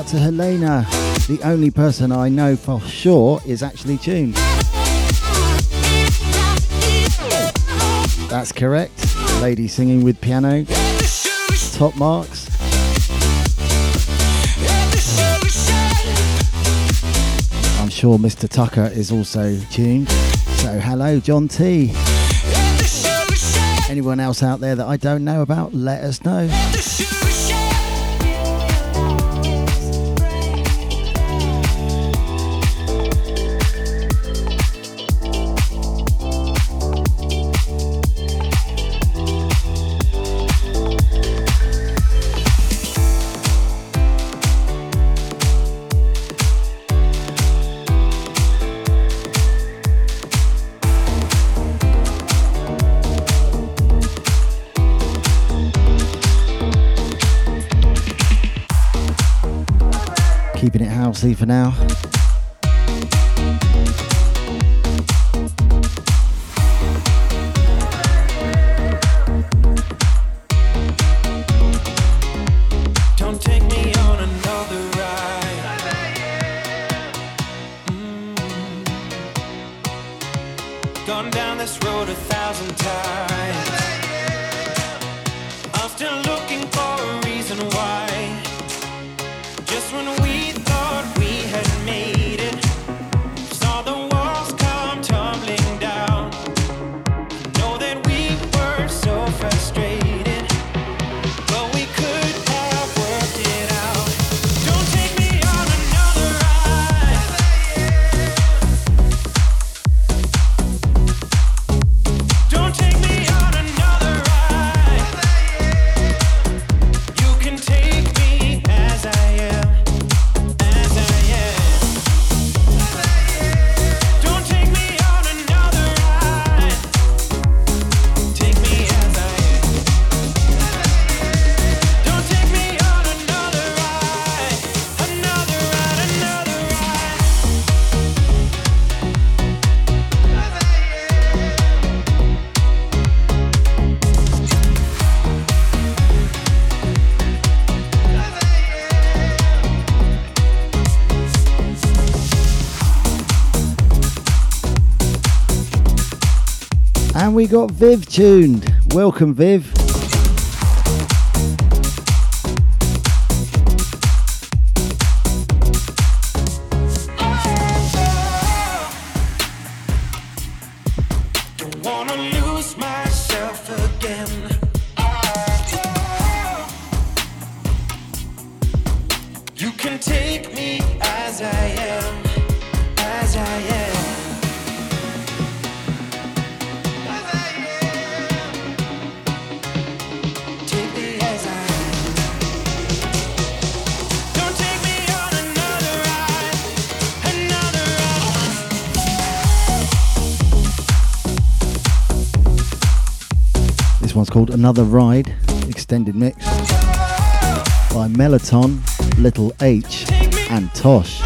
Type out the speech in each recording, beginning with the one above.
out to Helena, the only person I know for sure is actually tuned. That's correct. Lady singing with piano. Top marks. I'm sure Mr. Tucker is also tuned. So, hello, John T. Anyone else out there that I don't know about, let us know. Don't sleep for now. We got Viv tuned. Welcome, Viv. Called Another Ride, extended mix by Melloton, Little H, and Tosch.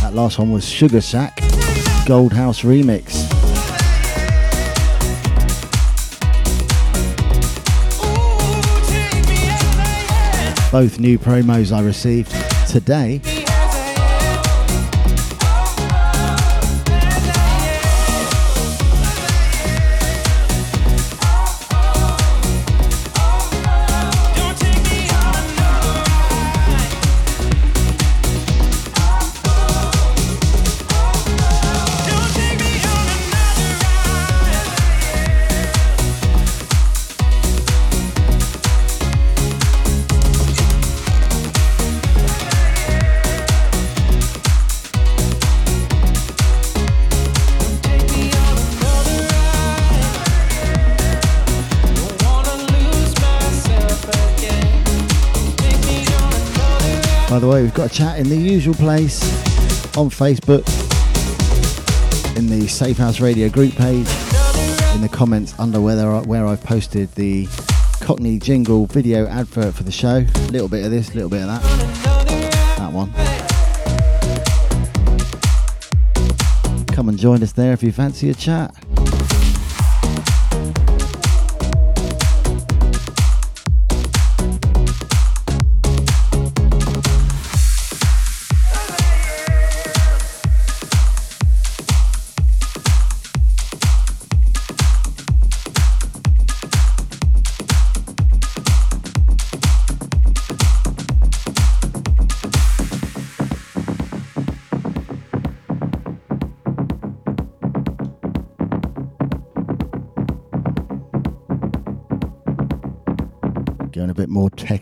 That last one was Sugar Shack, Goldhouse remix. Both new promos I received today. We've got a chat in the usual place on Facebook, in the Safehouse Radio group page, in the comments under where, where I've posted the Cockney Jingle video advert for the show. A little bit of this, a little bit of that. That one. Come and join us there if you fancy a chat.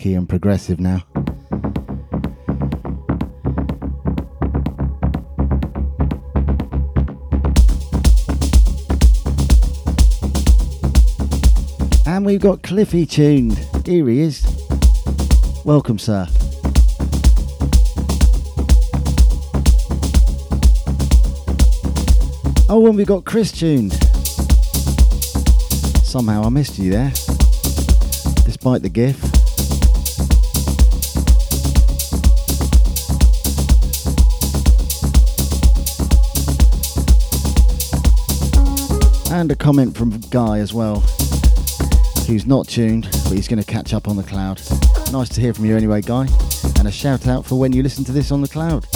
Techie and progressive now. And we've got Cliffy tuned. Here he is. Welcome, sir. Oh, and we got Chris tuned. Somehow I missed you there despite the GIF. And a comment from Guy as well, who's not tuned, but he's going to catch up on the cloud. Nice to hear from you anyway, Guy. And a shout out for when you listen to this on the cloud.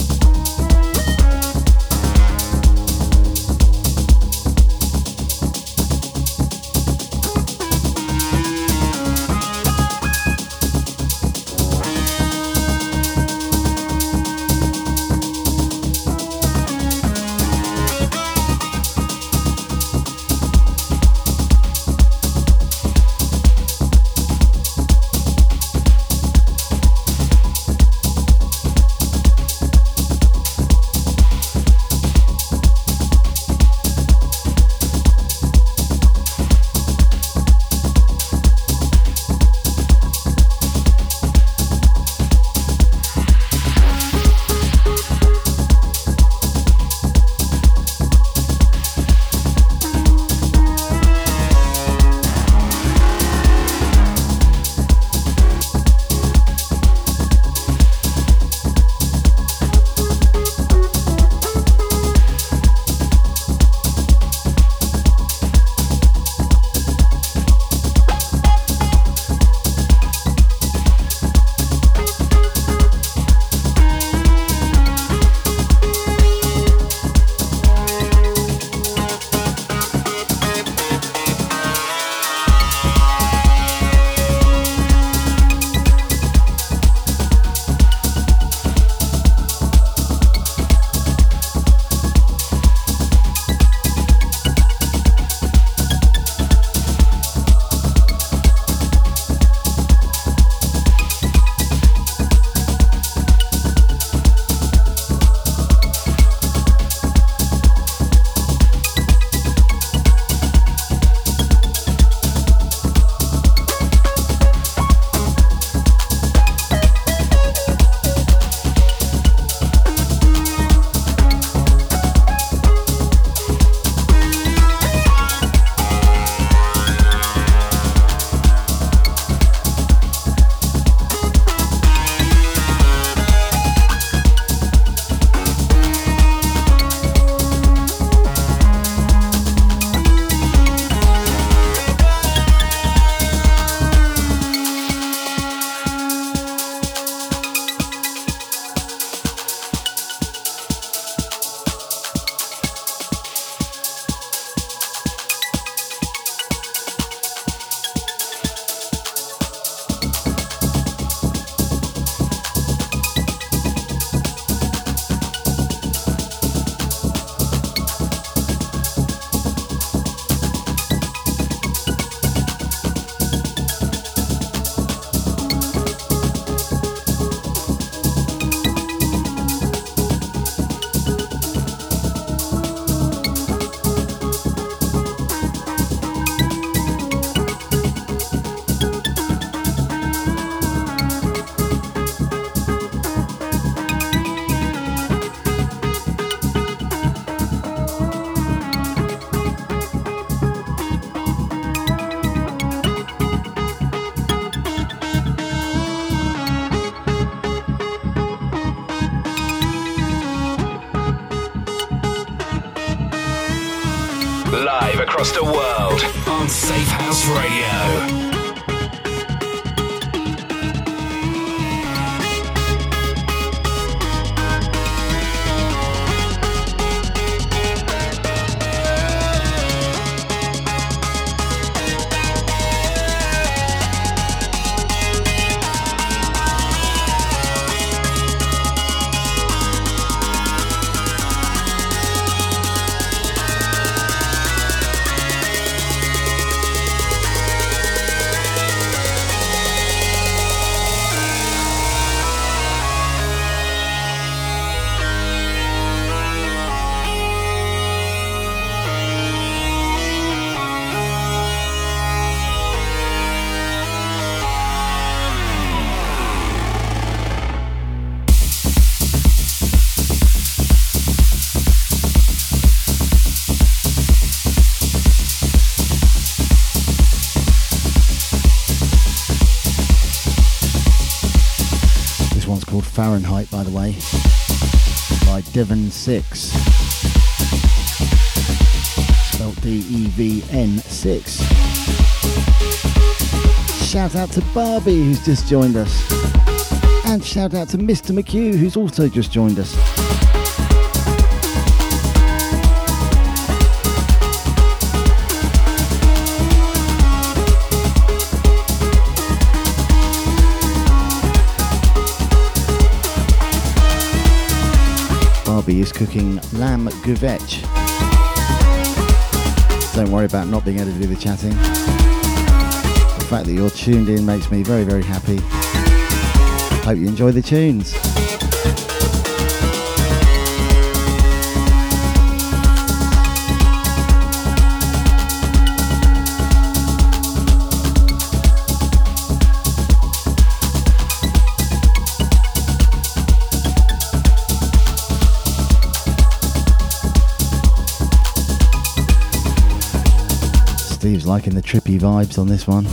Devon Six. Spelled D E V N 6. Shout out to Barbie, who's just joined us. And shout out to Mr. McHugh, who's also just joined us. Barbie is cooking lamb gouvetch. Don't worry about not being able to do the chatting. The fact that you're tuned in makes me very, very happy. Hope you enjoy the tunes. Liking the trippy vibes on this one.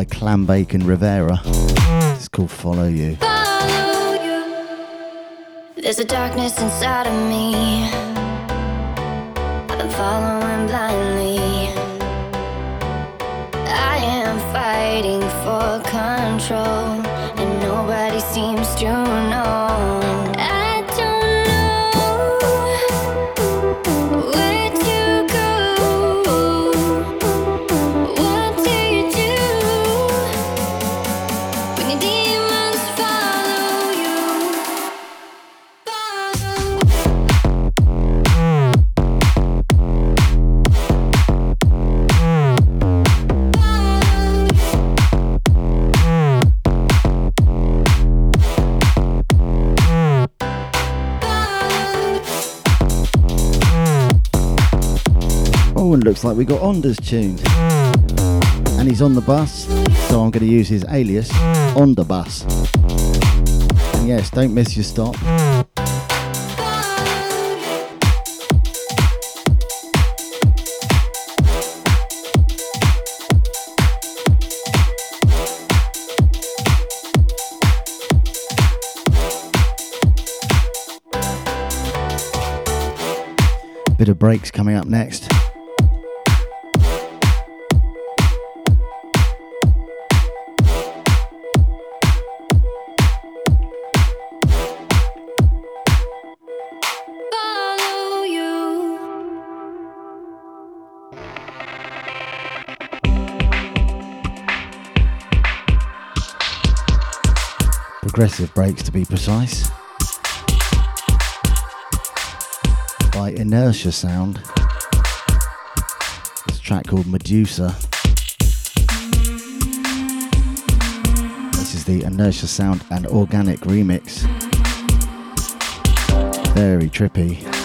By Clambake and Rav3era. It's called Follow You. follow you. There's a darkness inside of me. I'm following blindly. I am fighting for control, and nobody seems to know. Looks like we got Onda's tuned. And he's on the bus, so I'm going to use his alias, On the Bus. And yes, don't miss your stop. Bit of breaks coming up next. Progressive breaks to be precise. By Enertia Sound. This track called Meduza. This is the Enertia Sound and OrgaNik remix. Very trippy.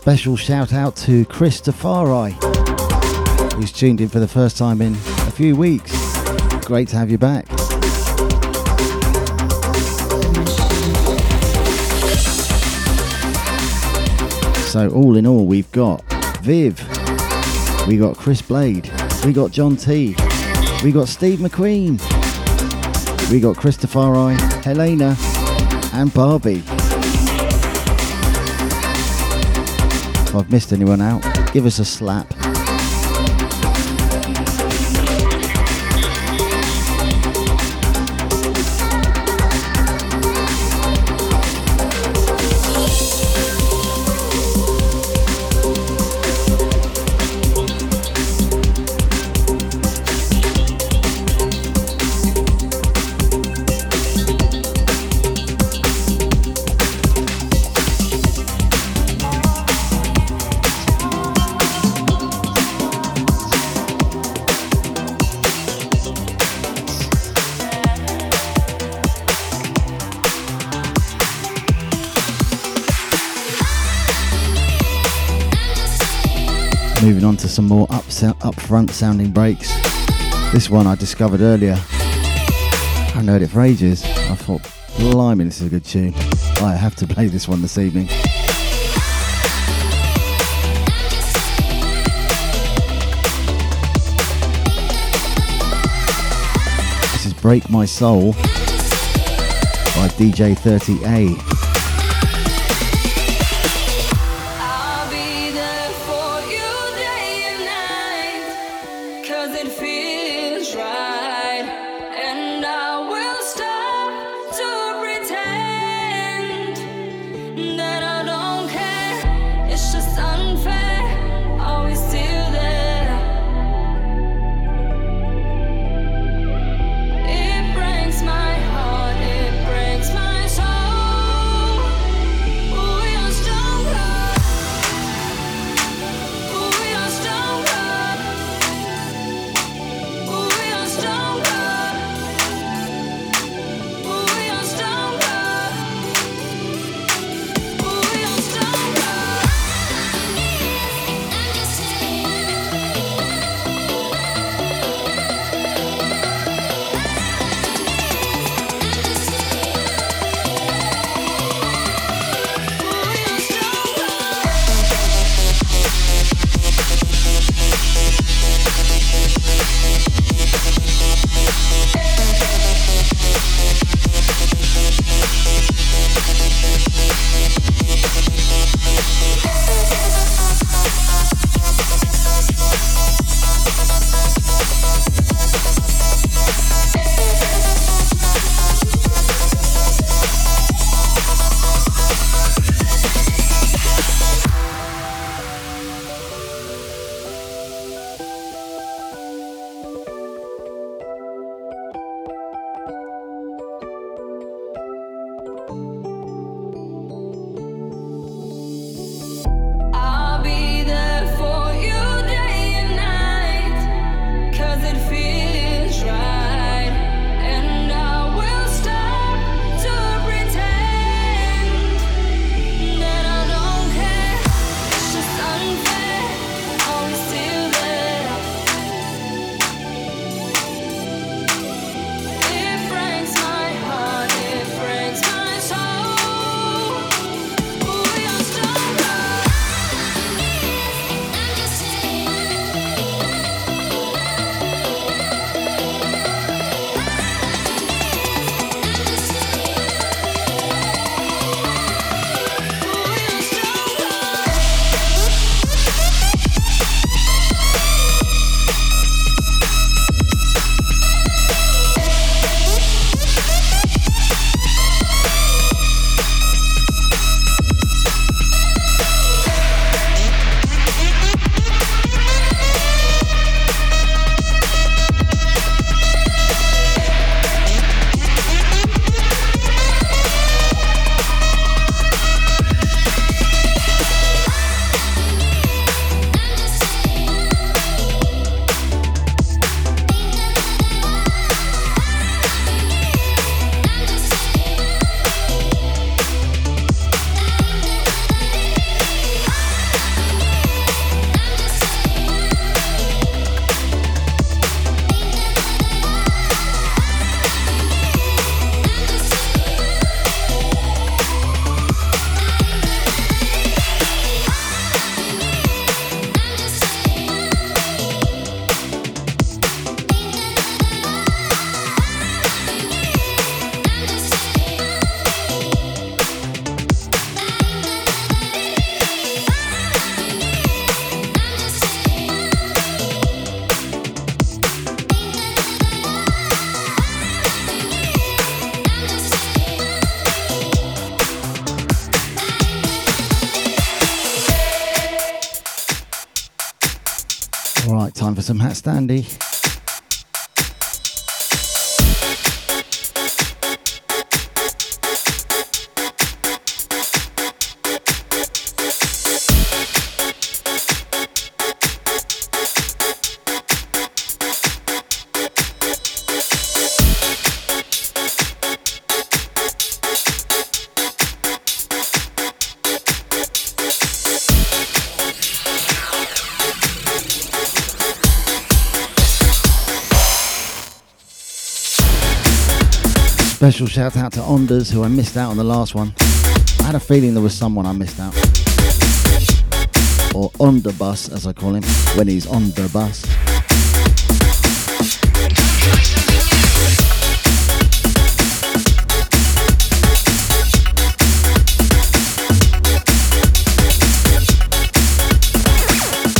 Special shout out to Chris Tafari, who's tuned in for the first time in a few weeks. Great to have you back. So, all in all, we've got Viv, we got Chris Blade, we got John T, we got Steve McQueen, we got Christopher I, Helena, and Barbie. I've missed anyone out, give us a slap. some more up, front sounding breaks. This one I discovered earlier. I haven't heard it for ages. I thought, blimey, this is a good tune. I have to play this one this evening. This is Break My Soul by DJ30A. Time for Special shout out to Onders, who I missed out on the last one. I had a feeling there was someone I missed out. Or on the bus, as I call him, when he's on the bus.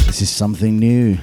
This is something new.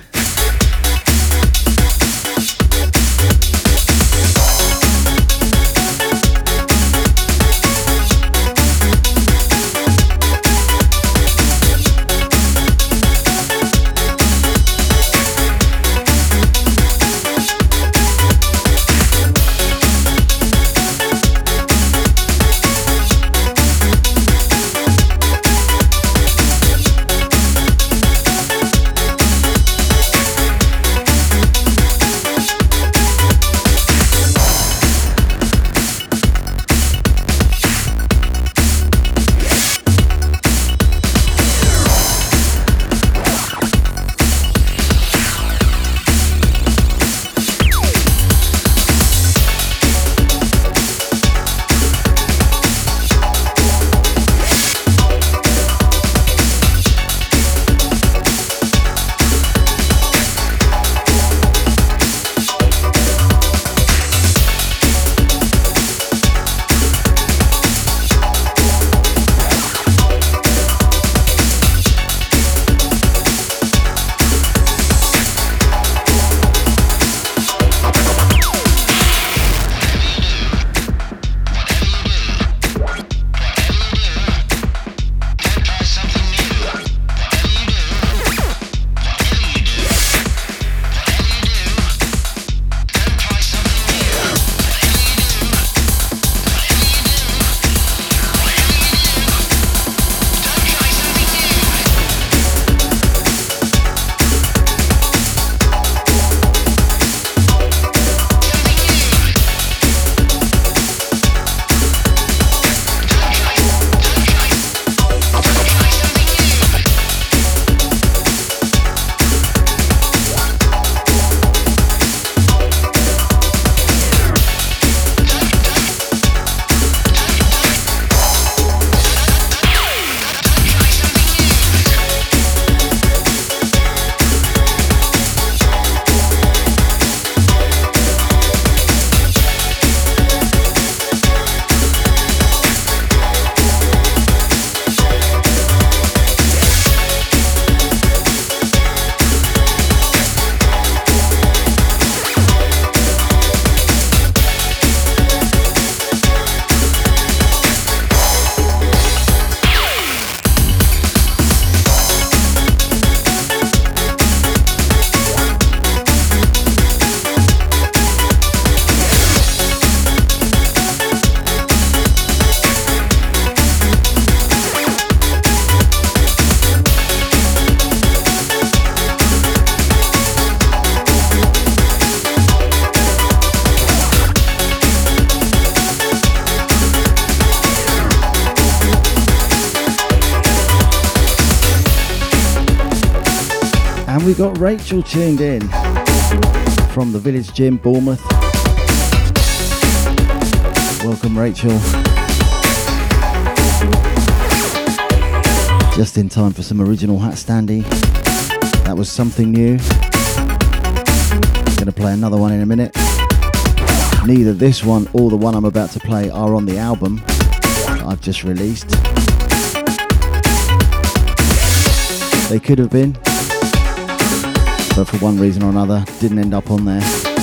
We got Rachel tuned in from the Village Gym, Bournemouth. Welcome, Rachel. Just in time for some original HatStandy. That was something new. Gonna play another one in a minute. Neither this one or the one I'm about to play are on the album I've just released. They could have been, but for one reason or another, didn't end up on there.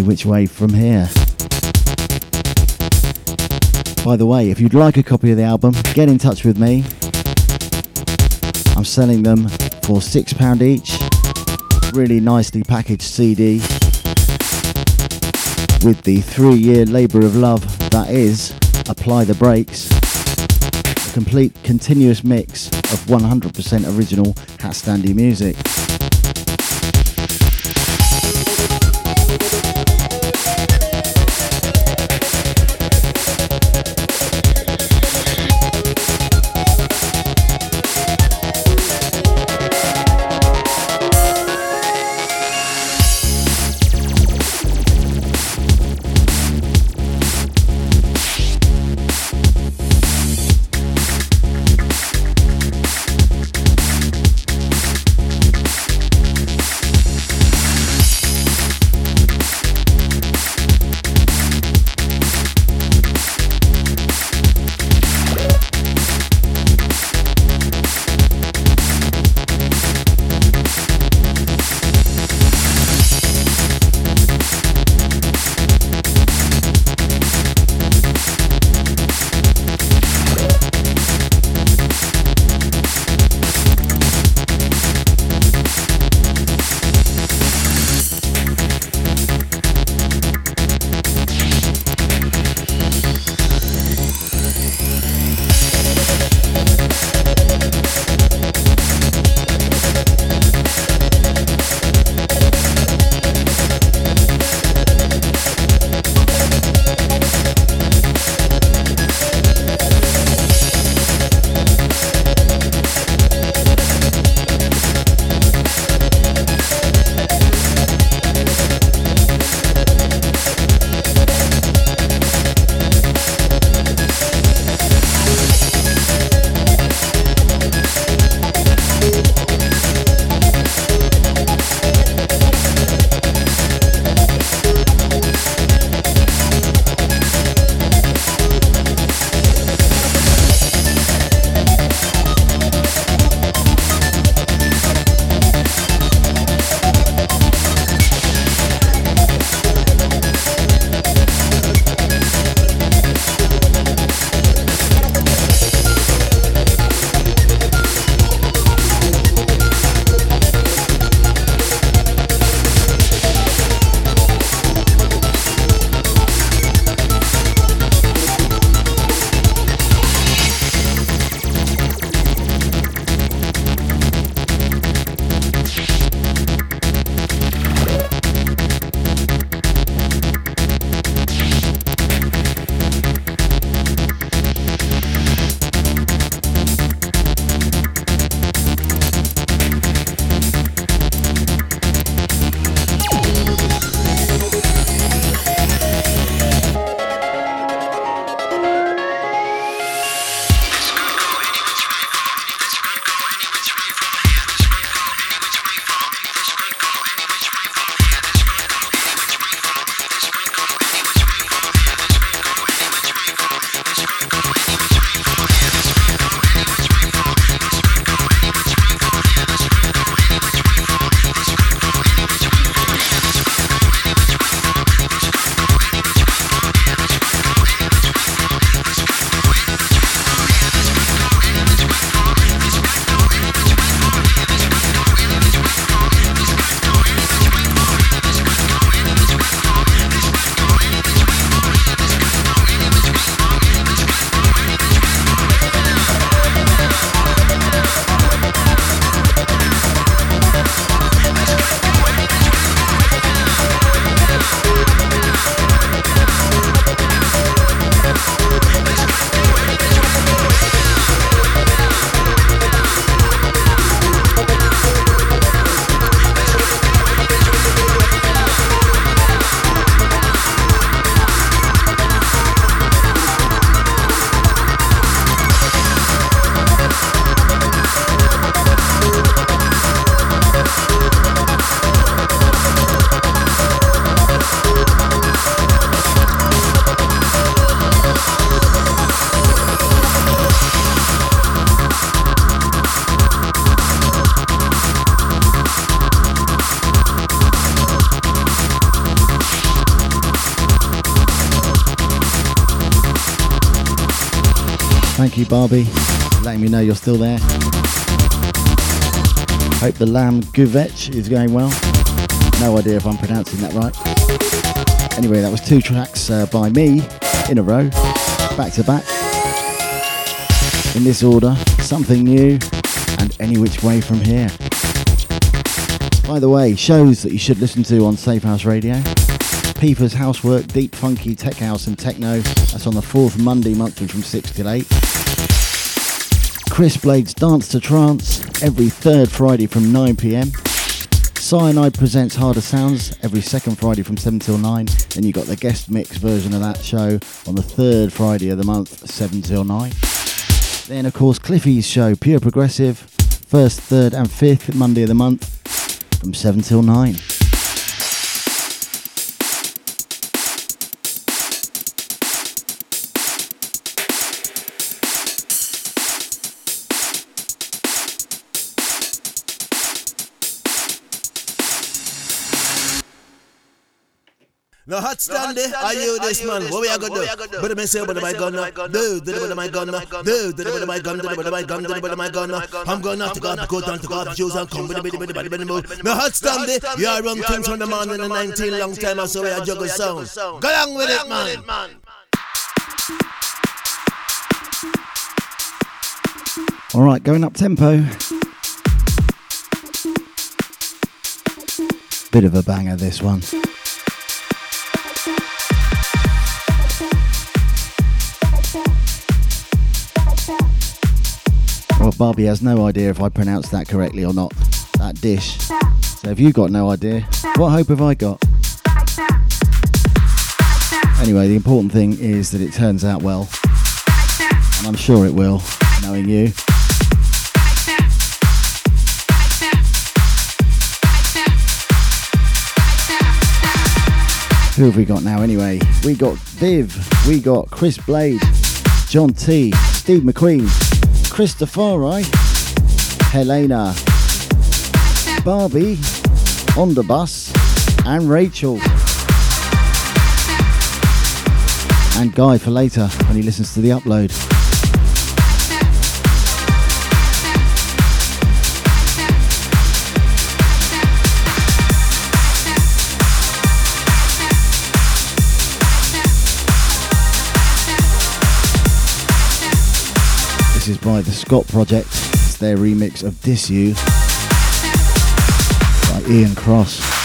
Any Which Way From Here. By the way, if you'd like a copy of the album, get in touch with me. I'm selling them for £6 each. Really nicely packaged CD with the three year labour of love that is Apply the Brakes. A complete continuous mix of 100% original HatStandy music. You, Barbie, letting me know you're still there. Hope the lamb guvech is going well. No idea if I'm pronouncing that right. Anyway, that was two tracks uh, by me in a row, back to back. In this order, something new and any which way from here. By the way, shows that you should listen to on Safehouse Radio. Peeper's Housework, Deep Funky, Tech House and Techno. That's on the fourth Monday monthly from 6 till 8. Chris Blade's Dance to Trance every third Friday from 9pm. Cyanide presents Harder Sounds every second Friday from 7 till 9. Then you've got the guest mix version of that show on the third Friday of the month, 7 till 9. Then, of course, Cliffy's show, Pure Progressive, first, third, and fifth Monday of the month from 7 till 9. No hot stand there. Are you this man? What we are gonna do? But me say, but my gun, do, do the my gun, do, do the my gun, do the my gun, do the my gun. I'm gonna have to go, go down to go up shoes and come with the biddy biddy biddy move. No hot stand there. You are run things from the man in the 19 long time. I saw we are juggle sound. Go along with it, man. All right, going up tempo. Bit of a banger, this one. Barbie has no idea if I pronounced that correctly or not. That dish. So, if you got no idea, what hope have I got? Anyway, the important thing is that it turns out well. And I'm sure it will, knowing you. Who have we got now anyway? We got Viv, we got Chris Blade, John T, Steve McQueen, Christopher, Helena, Barbie, On the Bus, and Rachel. And Guy for later when he listens to the upload. Is by the Scot Project. It's their remix of Diss U by Iain Cross.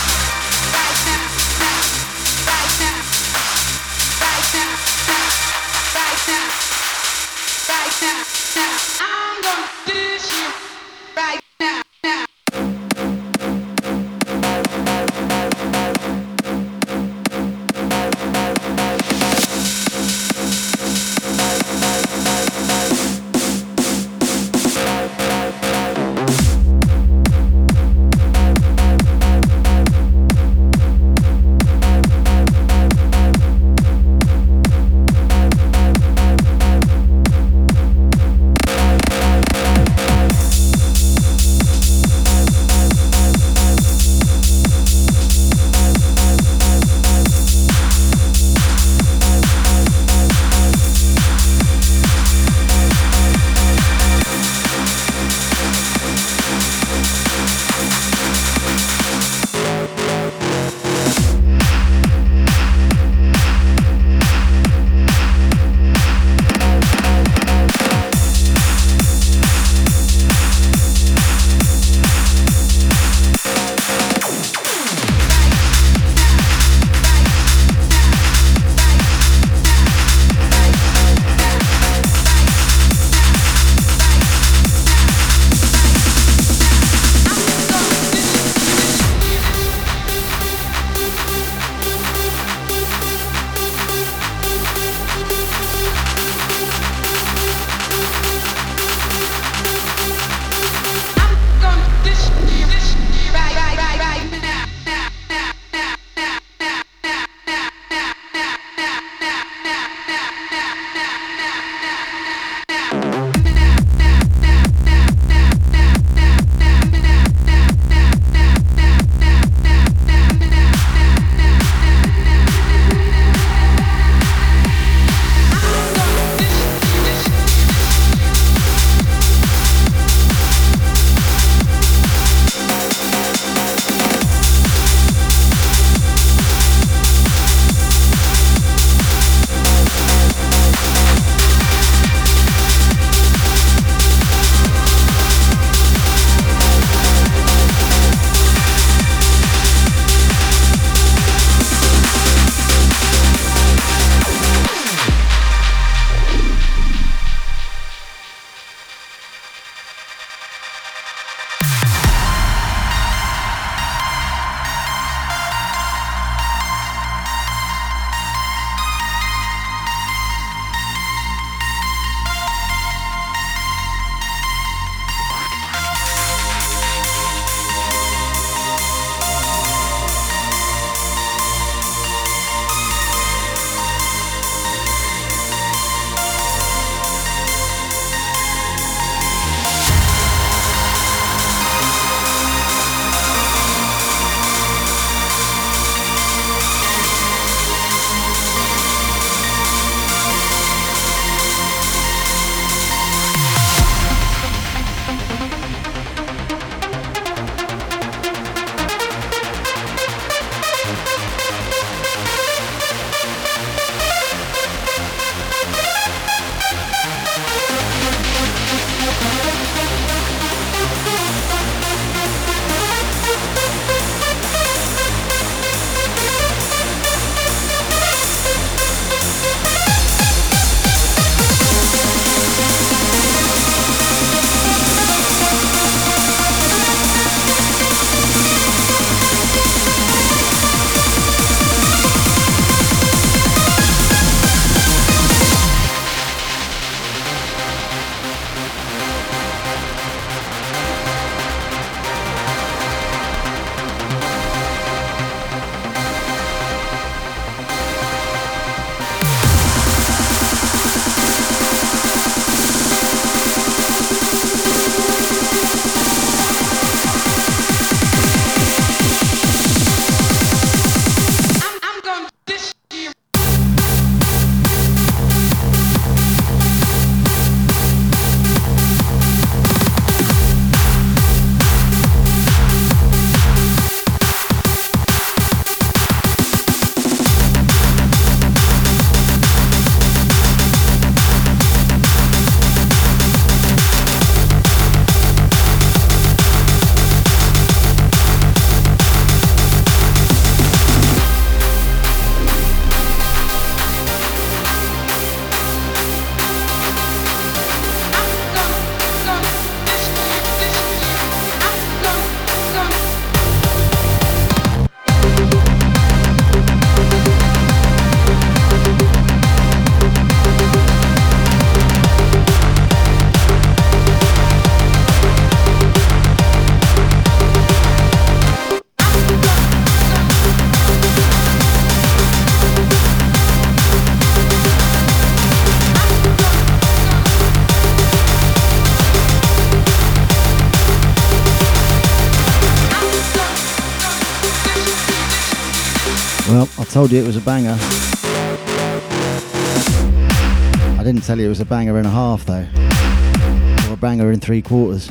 Well, I told you it was a banger. I didn't tell you it was a banger and a half, though. Or a banger in three quarters.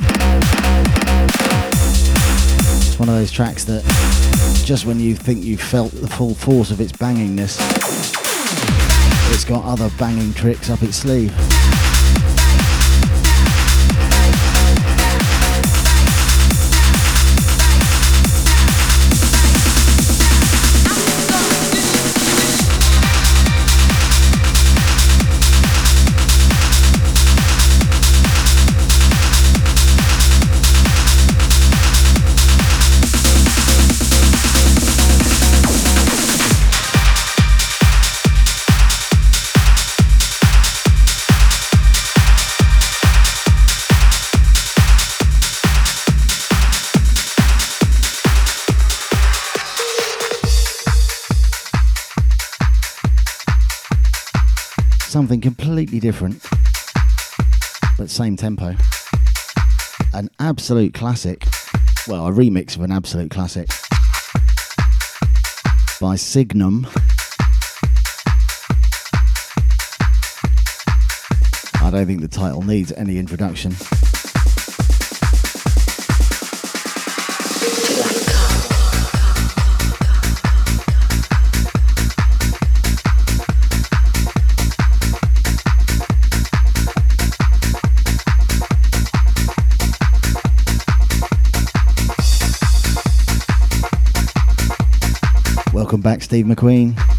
It's one of those tracks that just when you think you've felt the full force of its bangingness, it's got other banging tricks up its sleeve. Completely different, but same tempo. An absolute classic. Well, a remix of an absolute classic by Signum. I don't think the title needs any introduction. Back, Steve McQueen.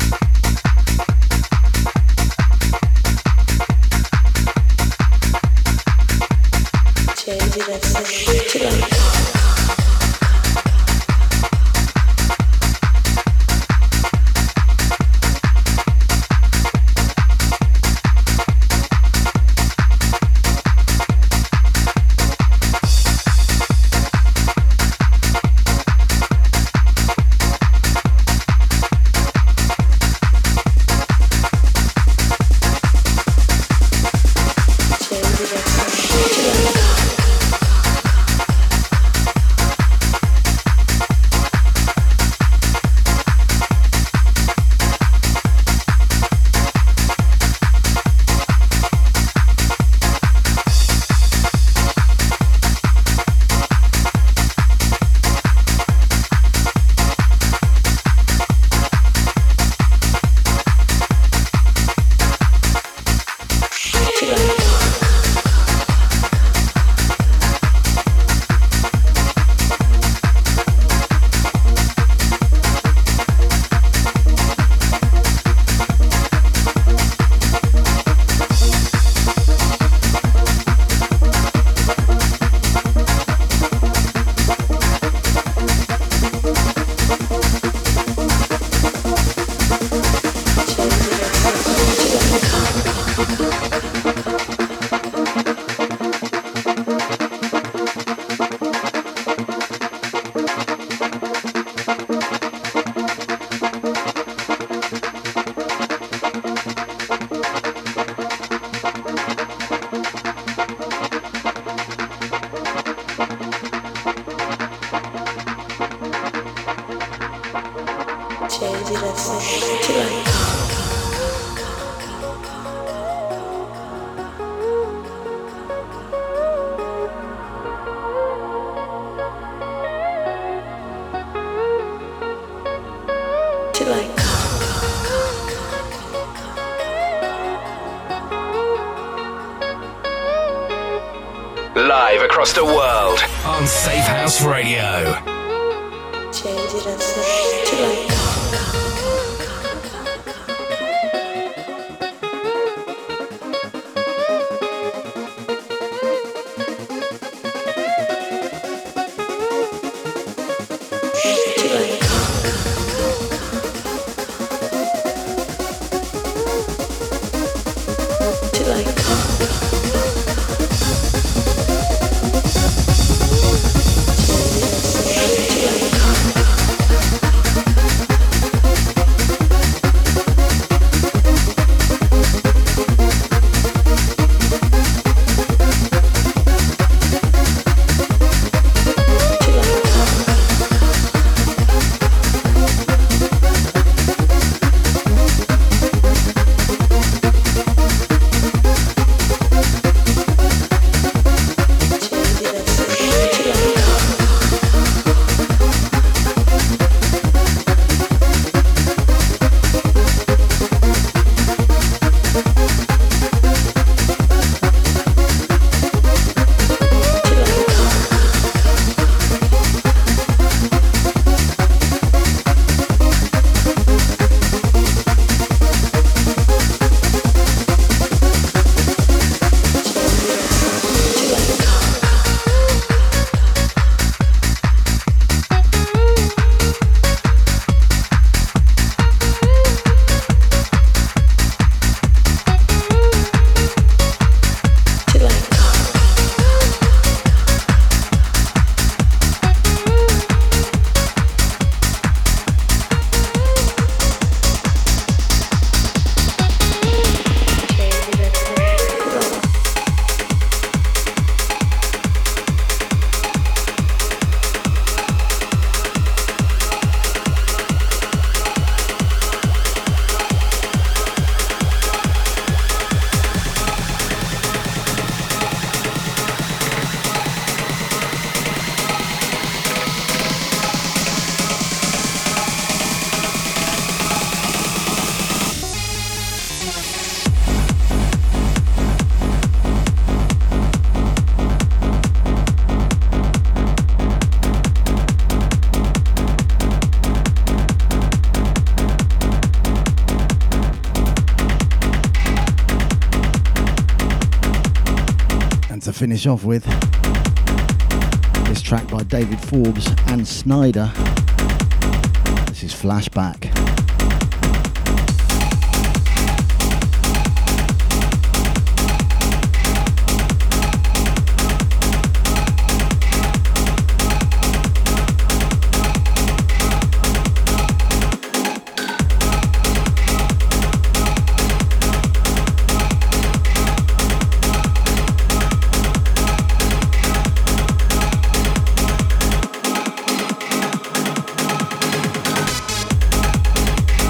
Live across the world on Safe House Radio. Change it Till I come. Finish off with this track by David Forbes and Snyder. This is Flashback.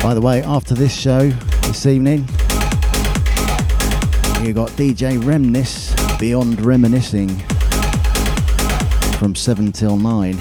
By the way, after this show this evening, you got DJ Remnis Beyond Reminiscing from 7 till 9.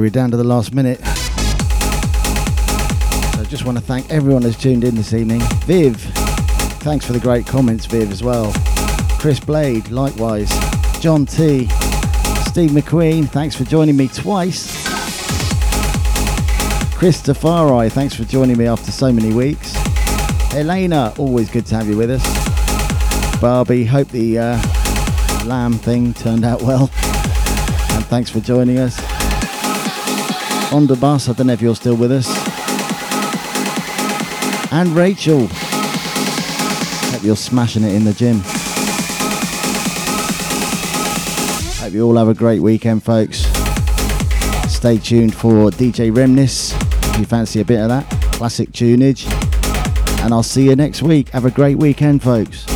We're down to the last minute. So just want to thank everyone that's tuned in this evening. Viv, thanks for the great comments, Viv, as well. Chris Blade, likewise. John T. Steve McQueen, thanks for joining me twice. Chris Tafari, thanks for joining me after so many weeks. Elena, always good to have you with us. Barbie, hope the uh, lamb thing turned out well. And thanks for joining us. On the bus, I don't know if you're still with us. And Rachel. Hope you're smashing it in the gym. Hope you all have a great weekend, folks. Stay tuned for DJ Remnis if you fancy a bit of that classic tunage. And I'll see you next week. Have a great weekend, folks.